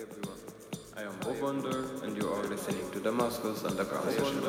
everyone. I am Bob Wonder, and you are listening to Damascus Underground Session.